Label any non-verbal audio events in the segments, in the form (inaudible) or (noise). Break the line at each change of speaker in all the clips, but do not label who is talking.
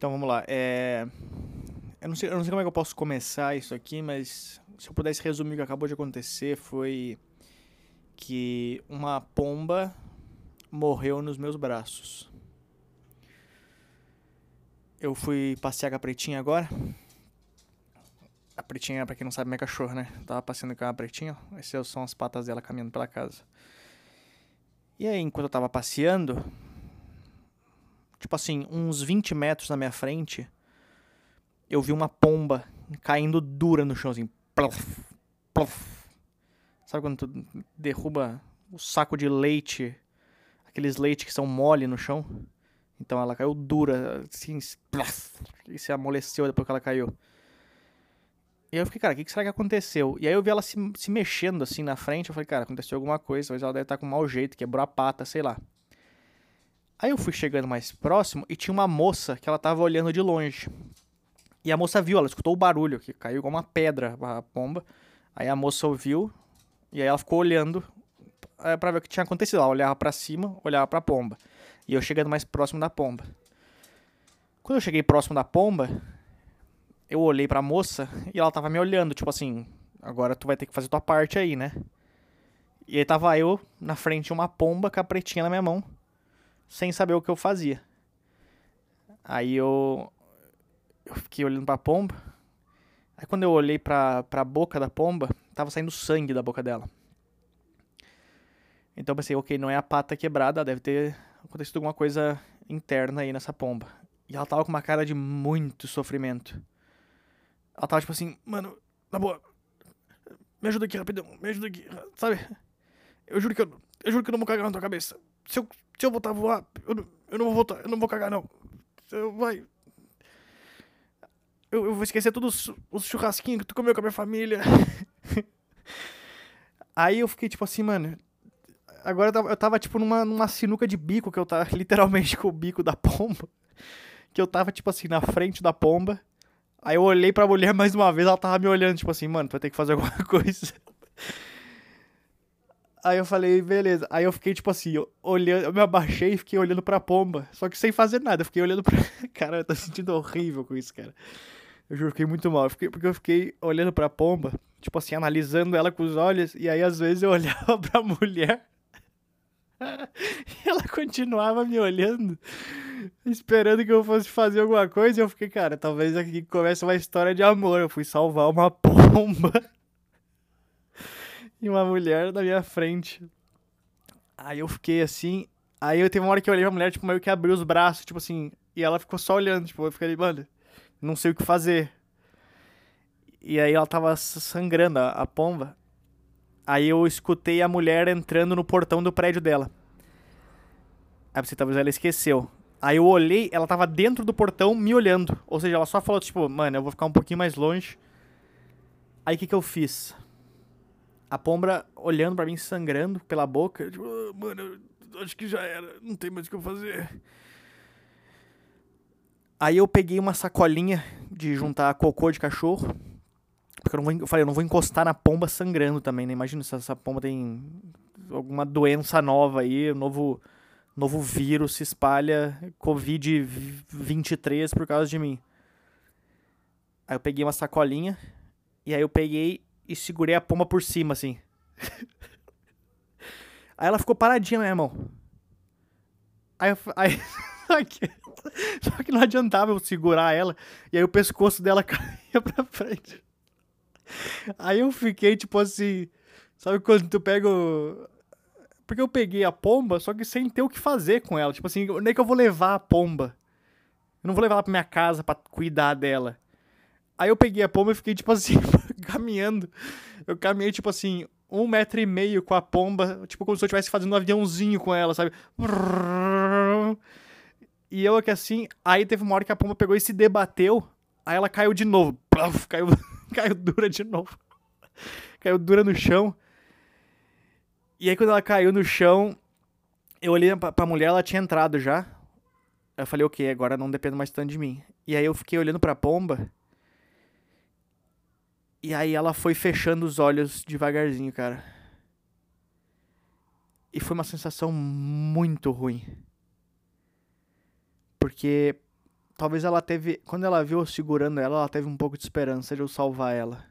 Então vamos lá. É... Eu, não sei, eu não sei como é que eu posso começar isso aqui, mas se eu pudesse resumir o que acabou de acontecer foi que uma pomba morreu nos meus braços. Eu fui passear com a pretinha agora. A pretinha, pra quem não sabe, é minha cachorra, né? Eu tava passeando com a pretinha. Essas são as patas dela caminhando pela casa. E aí, enquanto eu tava passeando, tipo assim, uns 20 metros na minha frente, eu vi uma pomba caindo dura no chão, assim. Sabe quando tu derruba o saco de leite, aqueles leites que são mole no chão? Então ela caiu dura, assim, plof, e se amoleceu depois que ela caiu. E aí eu fiquei, cara, o que, será que aconteceu? E aí eu vi ela se, se mexendo assim na frente, eu falei, cara, aconteceu alguma coisa, talvez ela deve estar com mau jeito, quebrou a pata, sei lá. Aí eu fui chegando mais próximo e tinha uma moça que ela tava olhando de longe. E a moça viu, ela escutou o barulho, que caiu igual uma pedra a pomba. Aí a moça ouviu, e aí ela ficou olhando é, para ver o que tinha acontecido. Ela olhava para cima, olhava pra pomba. E eu chegando mais próximo da pomba. Quando eu cheguei próximo da pomba, eu olhei pra moça e ela tava me olhando, tipo assim, agora tu vai ter que fazer tua parte aí, né? E aí tava eu na frente uma pomba com a pretinha na minha mão sem saber o que eu fazia. Aí eu, eu fiquei olhando pra pomba. Aí quando eu olhei pra, pra boca da pomba, tava saindo sangue da boca dela. Então eu pensei, ok, não é a pata quebrada, deve ter acontecido alguma coisa interna aí nessa pomba. E ela tava com uma cara de muito sofrimento. Ela tava tipo assim, mano, na boa, me ajuda aqui rapidão, me ajuda aqui, sabe? Eu juro que eu, eu juro que eu não vou cagar na tua cabeça. Se eu, se eu voltar a voar, eu não, eu não vou voltar, eu não vou cagar, não. Eu, vai. Eu, eu vou esquecer todos os churrasquinhos que tu comeu com a minha família. (laughs) Aí eu fiquei tipo assim, mano. Agora eu tava, eu tava tipo numa, numa sinuca de bico, que eu tava (laughs) literalmente com o bico da pomba. Que eu tava tipo assim na frente da pomba. Aí eu olhei pra mulher mais uma vez, ela tava me olhando, tipo assim, mano, tu vai ter que fazer alguma (laughs) coisa. Aí eu falei, beleza. Aí eu fiquei, tipo assim, olhando, eu me abaixei e fiquei olhando pra pomba. Só que sem fazer nada. Eu fiquei olhando pra. (laughs) Cara, eu tô sentindo horrível com isso, cara. Eu juro, fiquei muito mal. Eu fiquei, porque eu fiquei olhando pra pomba, tipo assim, analisando ela com os olhos. E aí, às vezes, eu (laughs) olhava pra mulher. (laughs) e ela continuava me olhando, esperando que eu fosse fazer alguma coisa. E eu fiquei, cara, talvez aqui comece uma história de amor. Eu fui salvar uma pomba e uma mulher na minha frente. Aí eu fiquei assim. Aí eu teve uma hora que eu olhei pra mulher, tipo, meio que abriu os braços, tipo assim. E ela ficou só olhando, tipo, eu fiquei, mano, não sei o que fazer. E aí ela tava sangrando, a, a pomba. Aí eu escutei a mulher entrando no portão do prédio dela. Aí você talvez ela esqueceu. Aí eu olhei, ela tava dentro do portão me olhando. Ou seja, ela só falou, tipo, mano, eu vou ficar um pouquinho mais longe. Aí o que que eu fiz? A Pombra olhando para mim, sangrando pela boca. Tipo, oh, mano, acho que já era, não tem mais o que eu fazer. Aí eu peguei uma sacolinha de juntar cocô de cachorro. Porque eu, não vou, eu falei, eu não vou encostar na pomba sangrando também, né? Imagina se essa pomba tem alguma doença nova aí, novo, novo vírus se espalha, Covid-23 por causa de mim. Aí eu peguei uma sacolinha, e aí eu peguei e segurei a pomba por cima, assim. (laughs) aí ela ficou paradinha na minha mão. Aí, eu, aí (laughs) só que não adiantava eu segurar ela, e aí o pescoço dela (laughs) caía pra frente. Aí eu fiquei tipo assim, sabe quando tu pega o... Porque eu peguei a pomba, só que sem ter o que fazer com ela. Tipo assim, onde é que eu vou levar a pomba? Eu não vou levar ela pra minha casa para cuidar dela. Aí eu peguei a pomba e fiquei, tipo assim, caminhando. Eu caminhei, tipo assim, um metro e meio com a pomba, tipo como se eu estivesse fazendo um aviãozinho com ela, sabe? E eu aqui assim, aí teve uma hora que a pomba pegou e se debateu, aí ela caiu de novo. Caiu, (laughs) caiu dura de novo. Caiu dura no chão. E aí quando ela caiu no chão, eu olhei pra, pra mulher, ela tinha entrado já. Eu falei, ok, agora não depende mais tanto de mim. E aí eu fiquei olhando pra pomba. E aí ela foi fechando os olhos devagarzinho, cara. E foi uma sensação muito ruim. Porque talvez ela teve. Quando ela viu eu segurando ela, ela teve um pouco de esperança de eu salvar ela.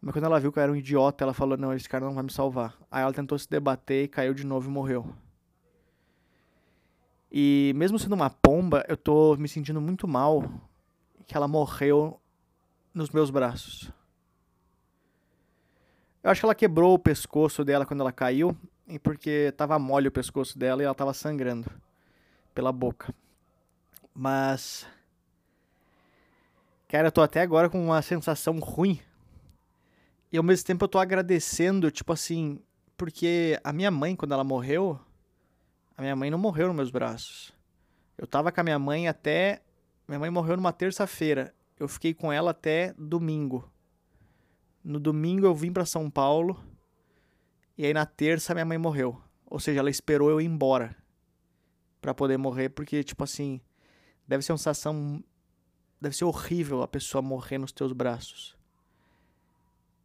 Mas quando ela viu que eu era um idiota, ela falou: Não, esse cara não vai me salvar. Aí ela tentou se debater e caiu de novo e morreu. E mesmo sendo uma pomba, eu tô me sentindo muito mal que ela morreu nos meus braços. Eu acho que ela quebrou o pescoço dela quando ela caiu, porque tava mole o pescoço dela e ela tava sangrando pela boca. Mas cara, eu tô até agora com uma sensação ruim. E ao mesmo tempo eu tô agradecendo, tipo assim, porque a minha mãe quando ela morreu, a minha mãe não morreu nos meus braços. Eu tava com a minha mãe até. Minha mãe morreu numa terça-feira. Eu fiquei com ela até domingo. No domingo eu vim para São Paulo. E aí na terça minha mãe morreu. Ou seja, ela esperou eu ir embora para poder morrer, porque tipo assim, deve ser uma sensação deve ser horrível a pessoa morrer nos teus braços.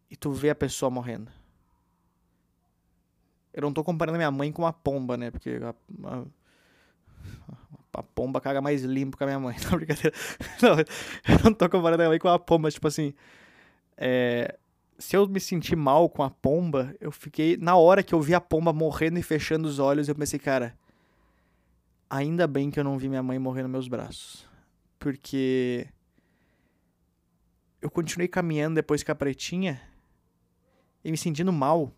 E tu vê a pessoa morrendo. Eu não tô comparando minha mãe com uma pomba, né? Porque a, a, a pomba caga mais limpo que a minha mãe. (laughs) Não, brincadeira. Não, eu não tô comparando minha mãe com uma pomba. Tipo assim, é, se eu me sentir mal com a pomba, eu fiquei. Na hora que eu vi a pomba morrendo e fechando os olhos, eu pensei, cara, ainda bem que eu não vi minha mãe morrer nos meus braços. Porque eu continuei caminhando depois com a pretinha e me sentindo mal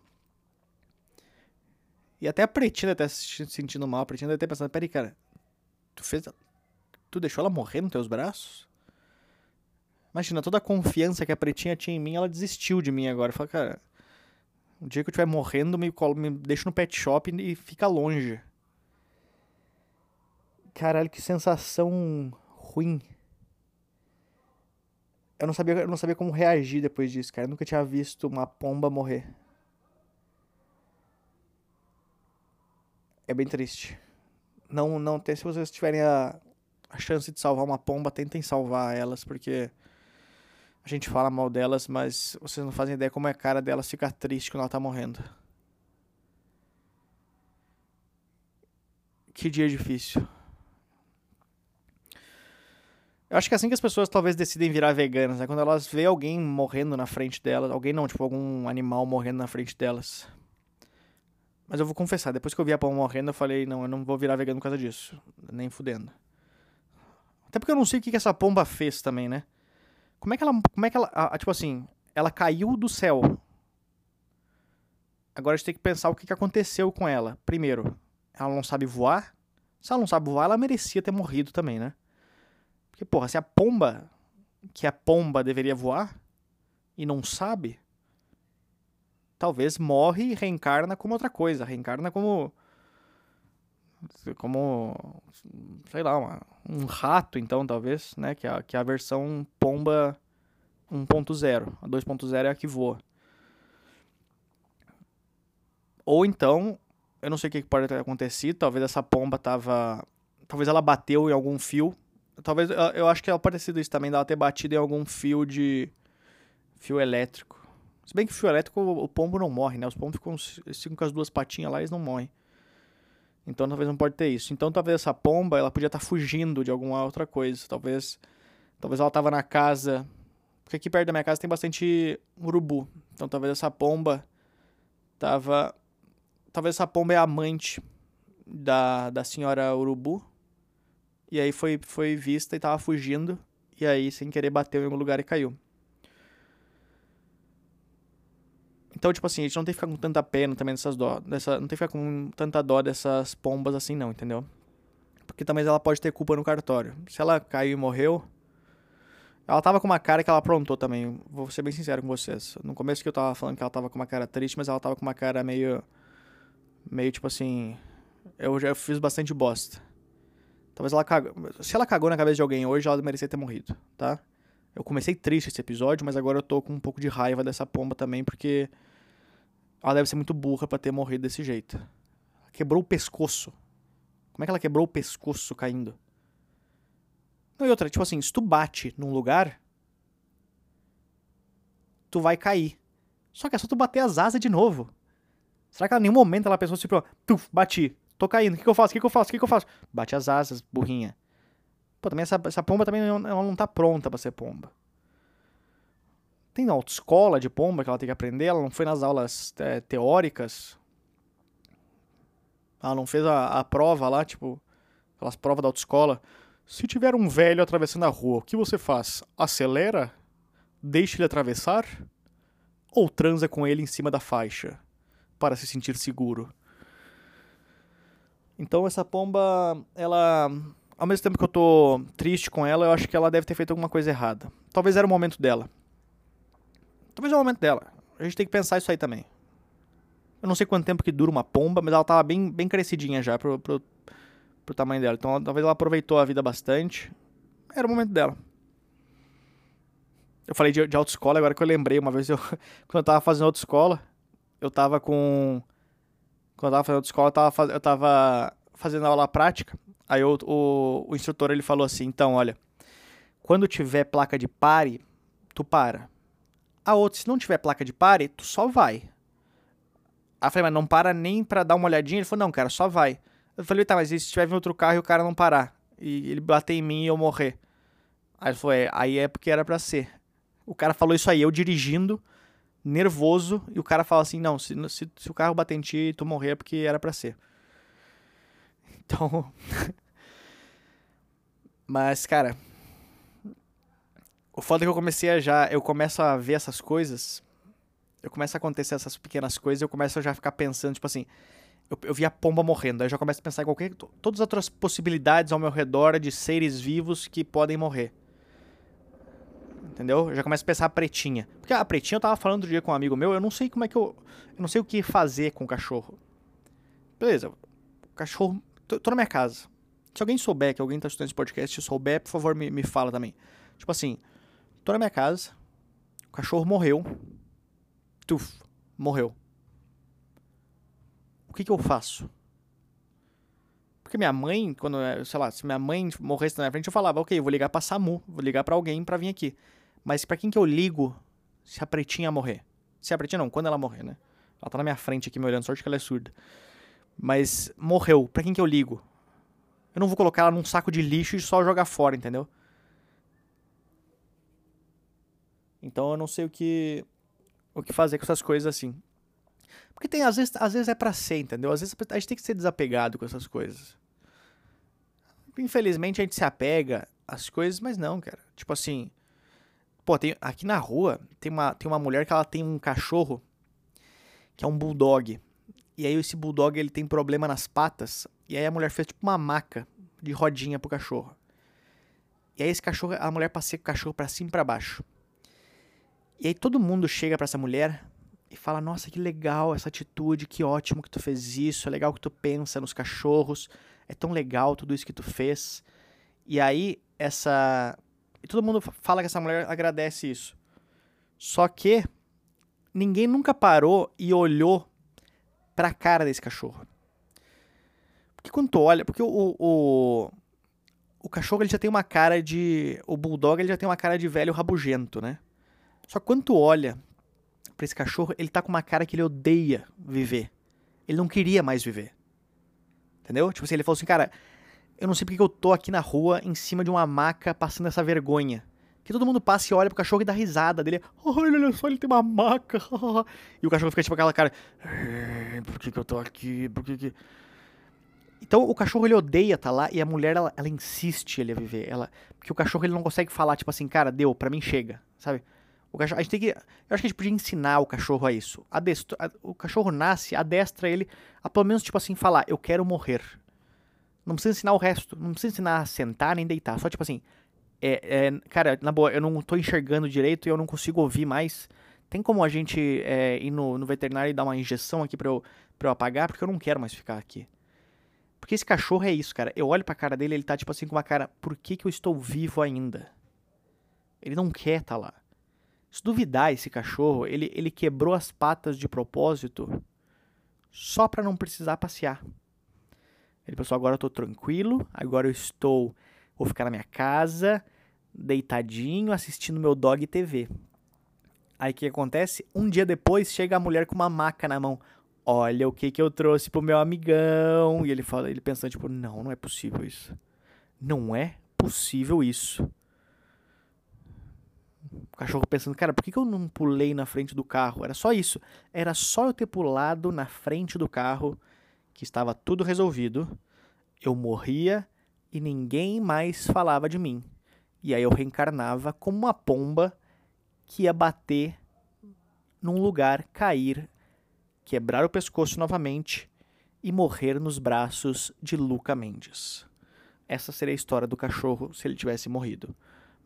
e até a Pretinha tá se sentindo mal. A Pretinha ter pensando, peraí, cara, tu fez. Tu deixou ela morrer nos teus braços? Imagina, toda a confiança que a Pretinha tinha em mim, ela desistiu de mim agora. Fala, cara, o dia que eu estiver morrendo, me, me deixa no pet shop e fica longe. Caralho, que sensação ruim. Eu não sabia, eu não sabia como reagir depois disso, cara. Eu nunca tinha visto uma pomba morrer. é bem triste. Não, não tem, se vocês tiverem a, a chance de salvar uma pomba, tentem salvar elas, porque a gente fala mal delas, mas vocês não fazem ideia como é a cara delas ficar triste quando ela tá morrendo. Que dia difícil. Eu acho que é assim que as pessoas talvez decidem virar veganas, é quando elas veem alguém morrendo na frente delas, alguém não, tipo algum animal morrendo na frente delas. Mas eu vou confessar, depois que eu vi a pomba morrendo, eu falei, não, eu não vou virar vegano por causa disso. Nem fudendo. Até porque eu não sei o que, que essa pomba fez também, né? Como é que ela. Como é que ela. A, tipo assim, ela caiu do céu. Agora a gente tem que pensar o que, que aconteceu com ela. Primeiro, ela não sabe voar. Se ela não sabe voar, ela merecia ter morrido também, né? Porque, porra, se a pomba, que a pomba deveria voar, e não sabe, talvez morre e reencarna como outra coisa, reencarna como como sei lá, uma, um rato então talvez, né, que é, que é a versão pomba 1.0. A 2.0 é a que voa. Ou então, eu não sei o que pode ter acontecido, talvez essa pomba tava talvez ela bateu em algum fio. Talvez eu acho que ela sido isso também, dela ter batido em algum fio de fio elétrico. Se bem que fio elétrico, o pombo não morre, né? Os pombos ficam, ficam com as duas patinhas lá e eles não morrem. Então talvez não pode ter isso. Então talvez essa pomba, ela podia estar tá fugindo de alguma outra coisa. Talvez talvez ela estava na casa, porque aqui perto da minha casa tem bastante urubu. Então talvez essa pomba tava talvez essa pomba é amante da, da senhora urubu. E aí foi foi vista e tava fugindo e aí sem querer bateu em algum lugar e caiu. Então, tipo assim, a gente não tem que ficar com tanta pena também dessas dó, dessa, não tem que ficar com tanta dó dessas pombas assim não, entendeu? Porque também ela pode ter culpa no cartório. Se ela caiu e morreu, ela tava com uma cara que ela aprontou também. Vou ser bem sincero com vocês. No começo que eu tava falando que ela tava com uma cara triste, mas ela tava com uma cara meio meio tipo assim, eu já fiz bastante bosta. Talvez ela cagou. Se ela cagou na cabeça de alguém hoje, ela merecia ter morrido, tá? Eu comecei triste esse episódio, mas agora eu tô com um pouco de raiva dessa pomba também, porque ela deve ser muito burra para ter morrido desse jeito. quebrou o pescoço. Como é que ela quebrou o pescoço caindo? Não, e outra, tipo assim, se tu bate num lugar, tu vai cair. Só que é só tu bater as asas de novo. Será que em nenhum momento ela pensou assim, puf, bati, tô caindo, o que, que eu faço, o que, que eu faço, o que, que eu faço? Bate as asas, burrinha. Pô, também essa, essa pomba também não, ela não tá pronta para ser pomba. Tem autoescola de pomba que ela tem que aprender, ela não foi nas aulas é, teóricas. Ela não fez a, a prova lá, tipo, aquelas provas da autoescola. Se tiver um velho atravessando a rua, o que você faz? Acelera? Deixa ele atravessar? Ou transa com ele em cima da faixa? Para se sentir seguro. Então essa pomba, ela. Ao mesmo tempo que eu tô triste com ela, eu acho que ela deve ter feito alguma coisa errada. Talvez era o momento dela. Talvez era o momento dela. A gente tem que pensar isso aí também. Eu não sei quanto tempo que dura uma pomba, mas ela tava bem, bem crescidinha já pro, pro, pro tamanho dela. Então talvez ela aproveitou a vida bastante. Era o momento dela. Eu falei de, de autoescola, agora que eu lembrei, uma vez eu, (laughs) quando eu tava fazendo autoescola, eu tava com. Quando eu tava fazendo autoescola, eu tava, eu tava fazendo aula prática. Aí o, o, o instrutor ele falou assim: então, olha, quando tiver placa de pare, tu para. A outra, se não tiver placa de pare, tu só vai. Aí eu falei, mas não para nem pra dar uma olhadinha? Ele falou, não, cara, só vai. Eu falei, tá, mas e se tiver vindo outro carro e o cara não parar? E ele bater em mim e eu morrer? Aí ele falou, é, aí é porque era pra ser. O cara falou isso aí, eu dirigindo, nervoso, e o cara fala assim, não, se, se, se o carro bater em ti e tu morrer é porque era pra ser. (laughs) Então... Mas, cara... O foda é que eu comecei a já... Eu começo a ver essas coisas... Eu começo a acontecer essas pequenas coisas eu começo a já ficar pensando, tipo assim... Eu, eu vi a pomba morrendo, aí eu já começo a pensar em qualquer... Todas as outras possibilidades ao meu redor de seres vivos que podem morrer entendeu? Eu já começo a pensar a pretinha. Porque a pretinha eu tava falando outro dia com um amigo meu, eu não sei como é que eu. Eu não sei o que fazer com o cachorro. Beleza, o cachorro. Tô, tô na minha casa. Se alguém souber que alguém tá estudando esse podcast, se souber, por favor, me, me fala também. Tipo assim, tô na minha casa, o cachorro morreu. Tuf, morreu. O que que eu faço? Porque minha mãe, quando, sei lá, se minha mãe morresse na minha frente, eu falava, ok, vou ligar pra SAMU, vou ligar para alguém para vir aqui. Mas para quem que eu ligo se a pretinha morrer? Se a pretinha não, quando ela morrer, né? Ela tá na minha frente aqui me olhando, sorte que ela é surda. Mas morreu, pra quem que eu ligo? Eu não vou colocar ela num saco de lixo e só jogar fora, entendeu? Então eu não sei o que o que fazer com essas coisas assim. Porque tem às vezes, às vezes é para ser, entendeu? Às vezes a gente tem que ser desapegado com essas coisas. Infelizmente a gente se apega às coisas, mas não, cara. Tipo assim, Pô, tem, aqui na rua tem uma, tem uma mulher que ela tem um cachorro que é um bulldog. E aí esse bulldog ele tem problema nas patas. E aí a mulher fez tipo uma maca de rodinha pro cachorro. E aí esse cachorro, a mulher passeia com o cachorro para cima e pra baixo. E aí todo mundo chega para essa mulher e fala: "Nossa, que legal essa atitude, que ótimo que tu fez isso, é legal que tu pensa nos cachorros, é tão legal tudo isso que tu fez". E aí essa e todo mundo fala que essa mulher agradece isso. Só que ninguém nunca parou e olhou pra cara desse cachorro. Porque quando tu olha, porque o, o, o cachorro ele já tem uma cara de. O bulldog ele já tem uma cara de velho rabugento, né? Só que quando tu olha pra esse cachorro, ele tá com uma cara que ele odeia viver. Ele não queria mais viver. Entendeu? Tipo assim, ele falou assim, cara, eu não sei porque eu tô aqui na rua, em cima de uma maca, passando essa vergonha. Que todo mundo passa e olha pro cachorro e dá risada dele. Olha só, ele tem uma maca. (laughs) e o cachorro fica tipo aquela cara. Por que, que eu tô aqui? Por que que... Então o cachorro ele odeia tá lá e a mulher ela, ela insiste ele a viver. Ela, porque o cachorro ele não consegue falar tipo assim, cara, deu, pra mim chega, sabe? O cachorro, a gente tem que, eu acho que a gente podia ensinar o cachorro a isso. A, o cachorro nasce, adestra ele a pelo menos tipo assim falar, eu quero morrer. Não precisa ensinar o resto. Não precisa ensinar a sentar nem deitar. Só tipo assim. É, é, cara, na boa, eu não tô enxergando direito e eu não consigo ouvir mais. Tem como a gente é, ir no, no, veterinário e dar uma injeção aqui pra eu, pra eu apagar? Porque eu não quero mais ficar aqui. Porque esse cachorro é isso, cara. Eu olho pra cara dele ele tá tipo assim com uma cara. Por que, que eu estou vivo ainda? Ele não quer tá lá. Se duvidar esse cachorro, ele, ele quebrou as patas de propósito só pra não precisar passear. Ele pensou, agora eu tô tranquilo, agora eu estou, vou ficar na minha casa, deitadinho, assistindo meu dog TV. Aí o que acontece? Um dia depois chega a mulher com uma maca na mão. Olha o que que eu trouxe pro meu amigão. E ele fala, ele pensando tipo, não, não é possível isso. Não é possível isso? O cachorro pensando, cara, por que, que eu não pulei na frente do carro? Era só isso. Era só eu ter pulado na frente do carro, que estava tudo resolvido. Eu morria e ninguém mais falava de mim. E aí eu reencarnava como uma pomba que ia bater num lugar, cair, quebrar o pescoço novamente e morrer nos braços de Luca Mendes. Essa seria a história do cachorro se ele tivesse morrido.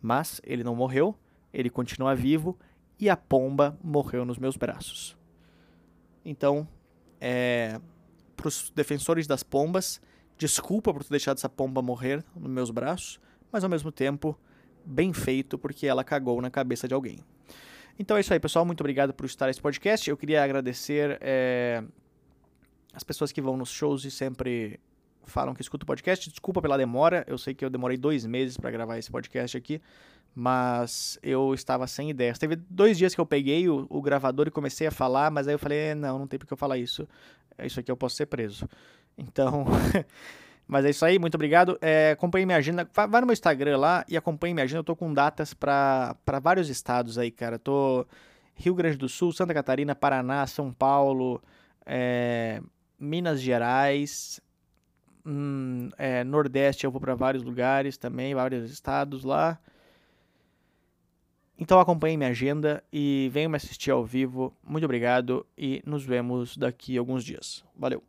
Mas ele não morreu ele continua vivo e a pomba morreu nos meus braços. Então, é, para os defensores das pombas, desculpa por ter deixado essa pomba morrer nos meus braços, mas ao mesmo tempo, bem feito porque ela cagou na cabeça de alguém. Então é isso aí, pessoal. Muito obrigado por estar nesse podcast. Eu queria agradecer é, as pessoas que vão nos shows e sempre falam que escutam o podcast. Desculpa pela demora. Eu sei que eu demorei dois meses para gravar esse podcast aqui mas eu estava sem ideias. Teve dois dias que eu peguei o, o, gravador e comecei a falar, mas aí eu falei, não, não tem porque eu falar isso. É isso aqui eu posso ser preso. (laughs) Então, (laughs) mas é isso aí, muito obrigado. É, acompanhe minha agenda, vai no meu Instagram lá e acompanhe minha agenda. Eu tô com datas para vários estados aí, cara. Eu tô Rio Grande do Sul, Santa Catarina, Paraná, São Paulo, é, Minas Gerais, hum, é, Nordeste eu vou para vários lugares também, vários estados lá. Então acompanhe minha agenda e venham me assistir ao vivo. Muito obrigado e nos vemos daqui a alguns dias. Valeu!